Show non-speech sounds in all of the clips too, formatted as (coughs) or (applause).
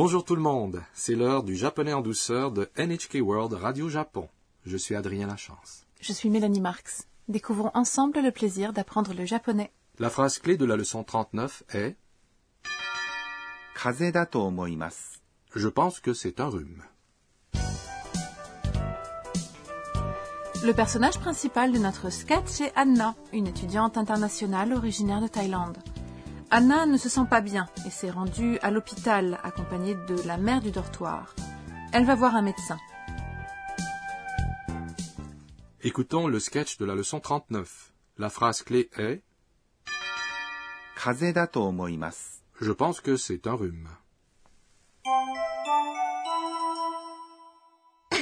Bonjour tout le monde, c'est l'heure du japonais en douceur de NHK World Radio Japon. Je suis Adrien Lachance. Je suis Mélanie Marx. Découvrons ensemble le plaisir d'apprendre le japonais. La phrase clé de la leçon 39 est Je pense que c'est un rhume. Le personnage principal de notre sketch est Anna, une étudiante internationale originaire de Thaïlande. Anna ne se sent pas bien et s'est rendue à l'hôpital accompagnée de la mère du dortoir. Elle va voir un médecin. Écoutons le sketch de la leçon 39. La phrase clé est Je pense que c'est un rhume. (coughs)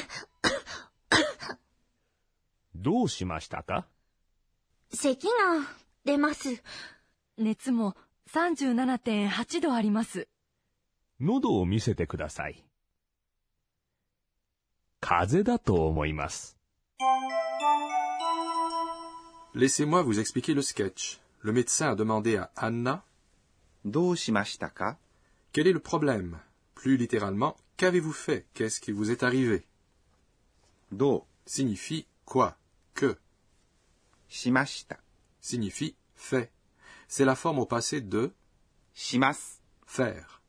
どうしましたか咳が出ます。熱も37.8度あります。喉を見せてください。風邪だと思います。Laissez-moi vous expliquer le sketch. Le médecin a demandé à Anna どうしましたか quel est le problème. Plus littéralement, qu'avez-vous fait Qu'est-ce qui vous est arrivé どう Signifie quoi Que しました。signifie fait. c'est la forme au passé de shimas faire.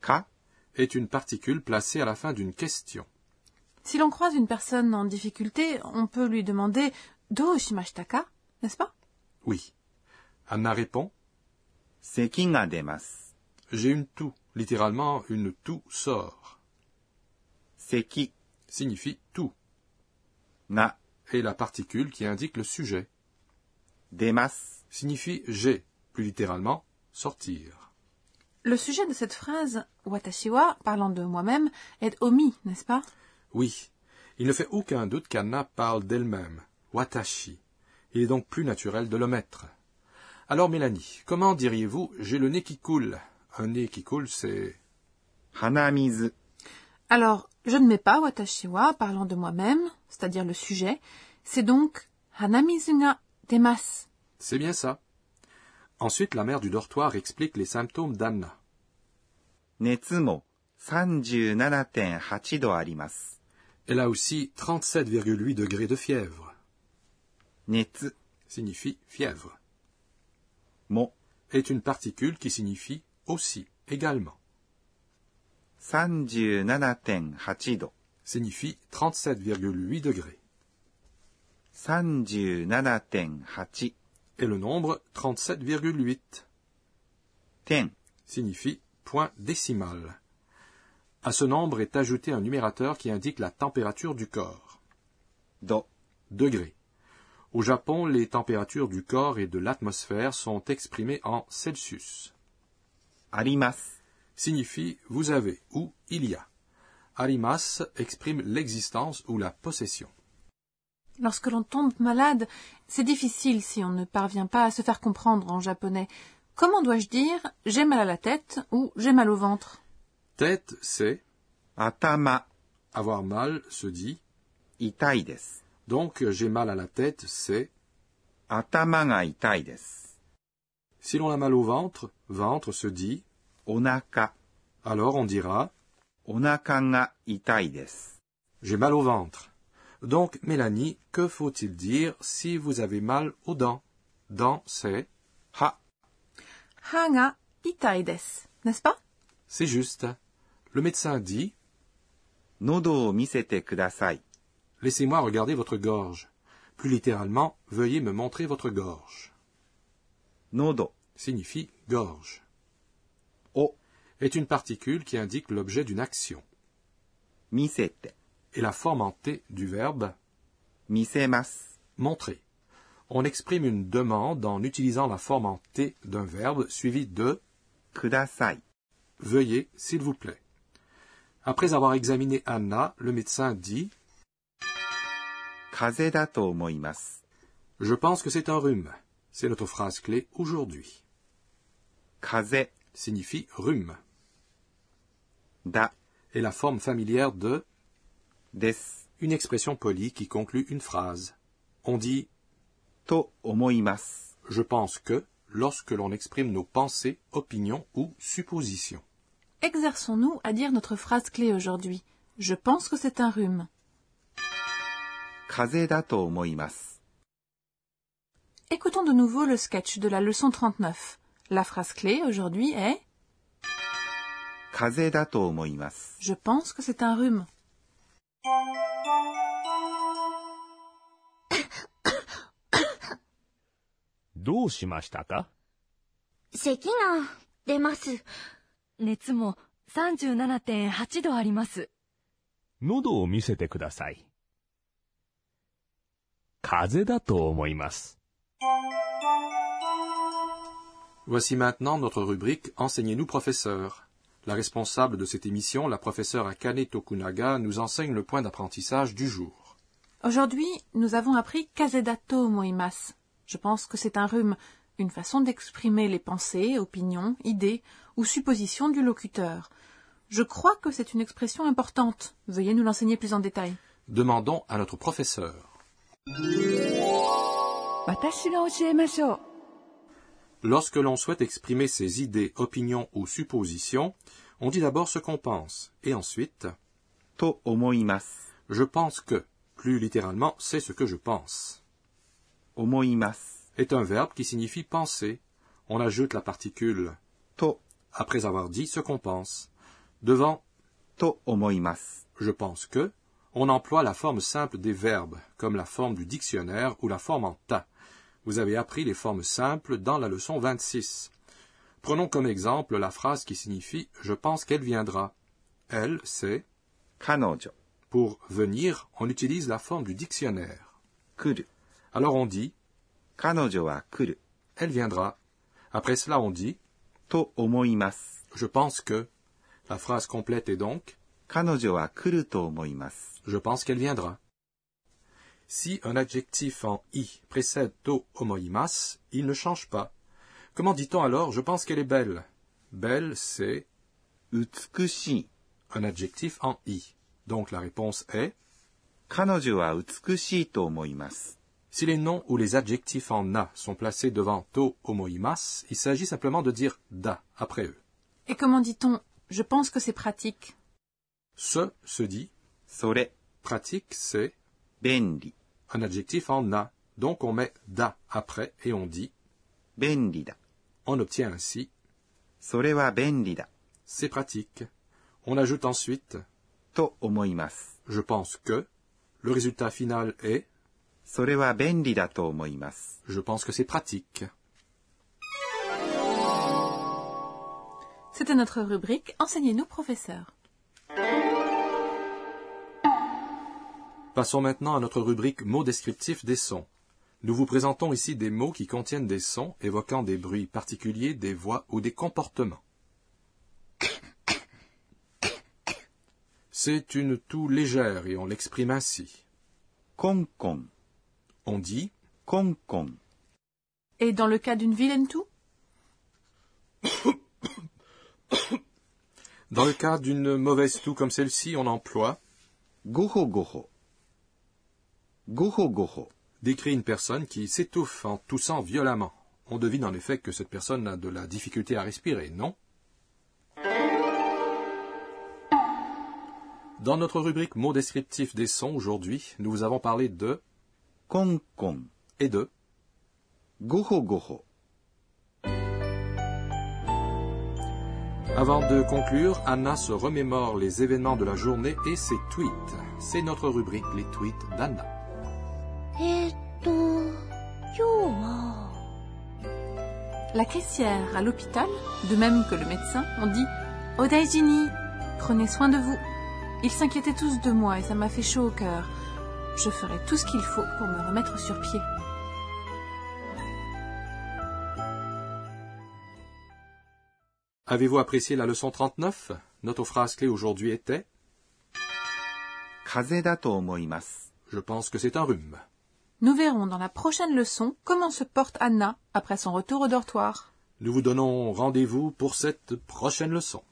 Ka est une particule placée à la fin d'une question. Si l'on croise une personne en difficulté, on peut lui demander do shimashita ka, n'est-ce pas? Oui. Anna répond Seki ga demasu. J'ai une toux, littéralement une toux sort. Seki signifie tout. Na est la particule qui indique le sujet. Demas Signifie j'ai. Plus littéralement, sortir. Le sujet de cette phrase, watashi wa, parlant de moi-même, est omi, n'est-ce pas? Oui. Il ne fait aucun doute qu'Anna parle d'elle-même. Watashi. Il est donc plus naturel de l'omettre. Alors Mélanie, comment diriez-vous j'ai le nez qui coule Un nez qui coule, c'est... 鼻水。Alors, je ne mets pas watashi wa, parlant de moi-même, c'est-à-dire le sujet. C'est donc hanamizu ga demasu. C'est bien ça. Ensuite, la mère du dortoir explique les symptômes d'Anna. Elle a aussi 37,8 degrés de fièvre. Netsu signifie fièvre. Mo est une particule qui signifie aussi, également. 37.8 degrés signifie 37,8 degrés et le nombre 37,8. Ten signifie point décimal. À ce nombre est ajouté un numérateur qui indique la température du corps. Do. Degré. Au Japon, les températures du corps et de l'atmosphère sont exprimées en Celsius. Arimas signifie vous avez ou il y a. Arimas exprime l'existence ou la possession. Lorsque l'on tombe malade, c'est difficile si on ne parvient pas à se faire comprendre en japonais. Comment dois-je dire j'ai mal à la tête ou j'ai mal au ventre? Tête, c'est atama. Avoir mal se dit itai des. Donc j'ai mal à la tête, c'est atama ga. Si l'on a mal au ventre, ventre se dit onaka. Alors on dira onaka ga. J'ai mal au ventre. Donc, Mélanie, que faut-il dire si vous avez mal aux dents? Dents, c'est ha. Ha ga desu, n'est-ce pas? C'est juste. Le médecin dit Nodo misete kudasai. Laissez-moi regarder votre gorge. Plus littéralement, veuillez me montrer votre gorge. Nodo signifie gorge. O est une particule qui indique l'objet d'une action. Misete est la forme en T du verbe montrer. On exprime une demande en utilisant la forme en T d'un verbe suivi de kudasai. Veuillez, s'il vous plaît. Après avoir examiné Anna, le médecin dit Je pense que c'est un rhume. C'est notre phrase clé aujourd'hui. Kaze signifie rhume. Da est la forme familière de des. Une expression polie qui conclut une phrase. On dit to omoimasu. Je pense que lorsque l'on exprime nos pensées, opinions ou suppositions. Exerçons-nous à dire notre phrase clé aujourd'hui. Je pense que c'est un rhume. Kaze da. Écoutons de nouveau le sketch de la leçon 39. La phrase clé aujourd'hui est Kaze da to. Je pense que c'est un rhume. どうしましたか咳が出ます。熱も37.8度あります。喉を見せてください。風邪だと思います。Voici maintenant notre rubrique Enseignez-nous professeur. La responsable de cette émission, la professeure Akane Tokunaga, nous enseigne le point d'apprentissage du jour. Aujourd'hui, nous avons appris kazedato moimas. Je pense que c'est un rhume, une façon d'exprimer les pensées, opinions, idées ou suppositions du locuteur. Je crois que c'est une expression importante. Veuillez nous l'enseigner plus en détail. Demandons à notre professeur. Lorsque l'on souhaite exprimer ses idées, opinions ou suppositions, on dit d'abord ce qu'on pense, et ensuite to. Je pense que, plus littéralement, c'est ce que je pense. Est un verbe qui signifie penser. On ajoute la particule to après avoir dit ce qu'on pense. Devant to je pense que, on emploie la forme simple des verbes, comme la forme du dictionnaire ou la forme en ta. Vous avez appris les formes simples dans la leçon 26. Prenons comme exemple la phrase qui signifie je pense qu'elle viendra. Elle, c'est. Pour venir, on utilise la forme du dictionnaire. Alors on dit wa. Elle viendra. Après cela, on dit. Je pense que. La phrase complète est donc kuru to. Je pense qu'elle viendra. Si un adjectif en i précède to omoimas, il ne change pas. Comment dit-on alors je pense qu'elle est belle Belle, c'est utsukushi, un adjectif en i. Donc la réponse est to omoimasu. Si les noms ou les adjectifs en na sont placés devant to omoimas, il s'agit simplement de dire da après eux. Et comment dit-on je pense que c'est pratique Ce se dit sore. Pratique, c'est un adjectif en a, donc on met da après et on dit benri da. On obtient ainsi C'est pratique. On ajoute ensuite to. Je pense que le résultat final est Je pense que c'est pratique. C'était notre rubrique Enseignez-nous, professeur. Passons maintenant à notre rubrique mots descriptifs des sons. Nous vous présentons ici des mots qui contiennent des sons évoquant des bruits particuliers, des voix ou des comportements. C'est une toux légère et on l'exprime ainsi. On dit con con. Et dans le cas d'une vilaine toux? Dans le cas d'une mauvaise toux comme celle-ci, on emploie goho goho. Goho Goho décrit une personne qui s'étouffe en toussant violemment. On devine en effet que cette personne a de la difficulté à respirer, non? Dans notre rubrique mots descriptifs des sons aujourd'hui, nous vous avons parlé de Kong Kong et de Goho Goho. Avant de conclure, Anna se remémore les événements de la journée et ses tweets. C'est notre rubrique Les tweets d'Anna. Oh, la caissière à l'hôpital, de même que le médecin, ont dit Odaijini, prenez soin de vous. Ils s'inquiétaient tous de moi et ça m'a fait chaud au cœur. Je ferai tout ce qu'il faut pour me remettre sur pied. Avez-vous apprécié la leçon 39 Notre phrase clé aujourd'hui était Je pense que c'est un rhume. Nous verrons dans la prochaine leçon comment se porte Anna après son retour au dortoir. Nous vous donnons rendez-vous pour cette prochaine leçon.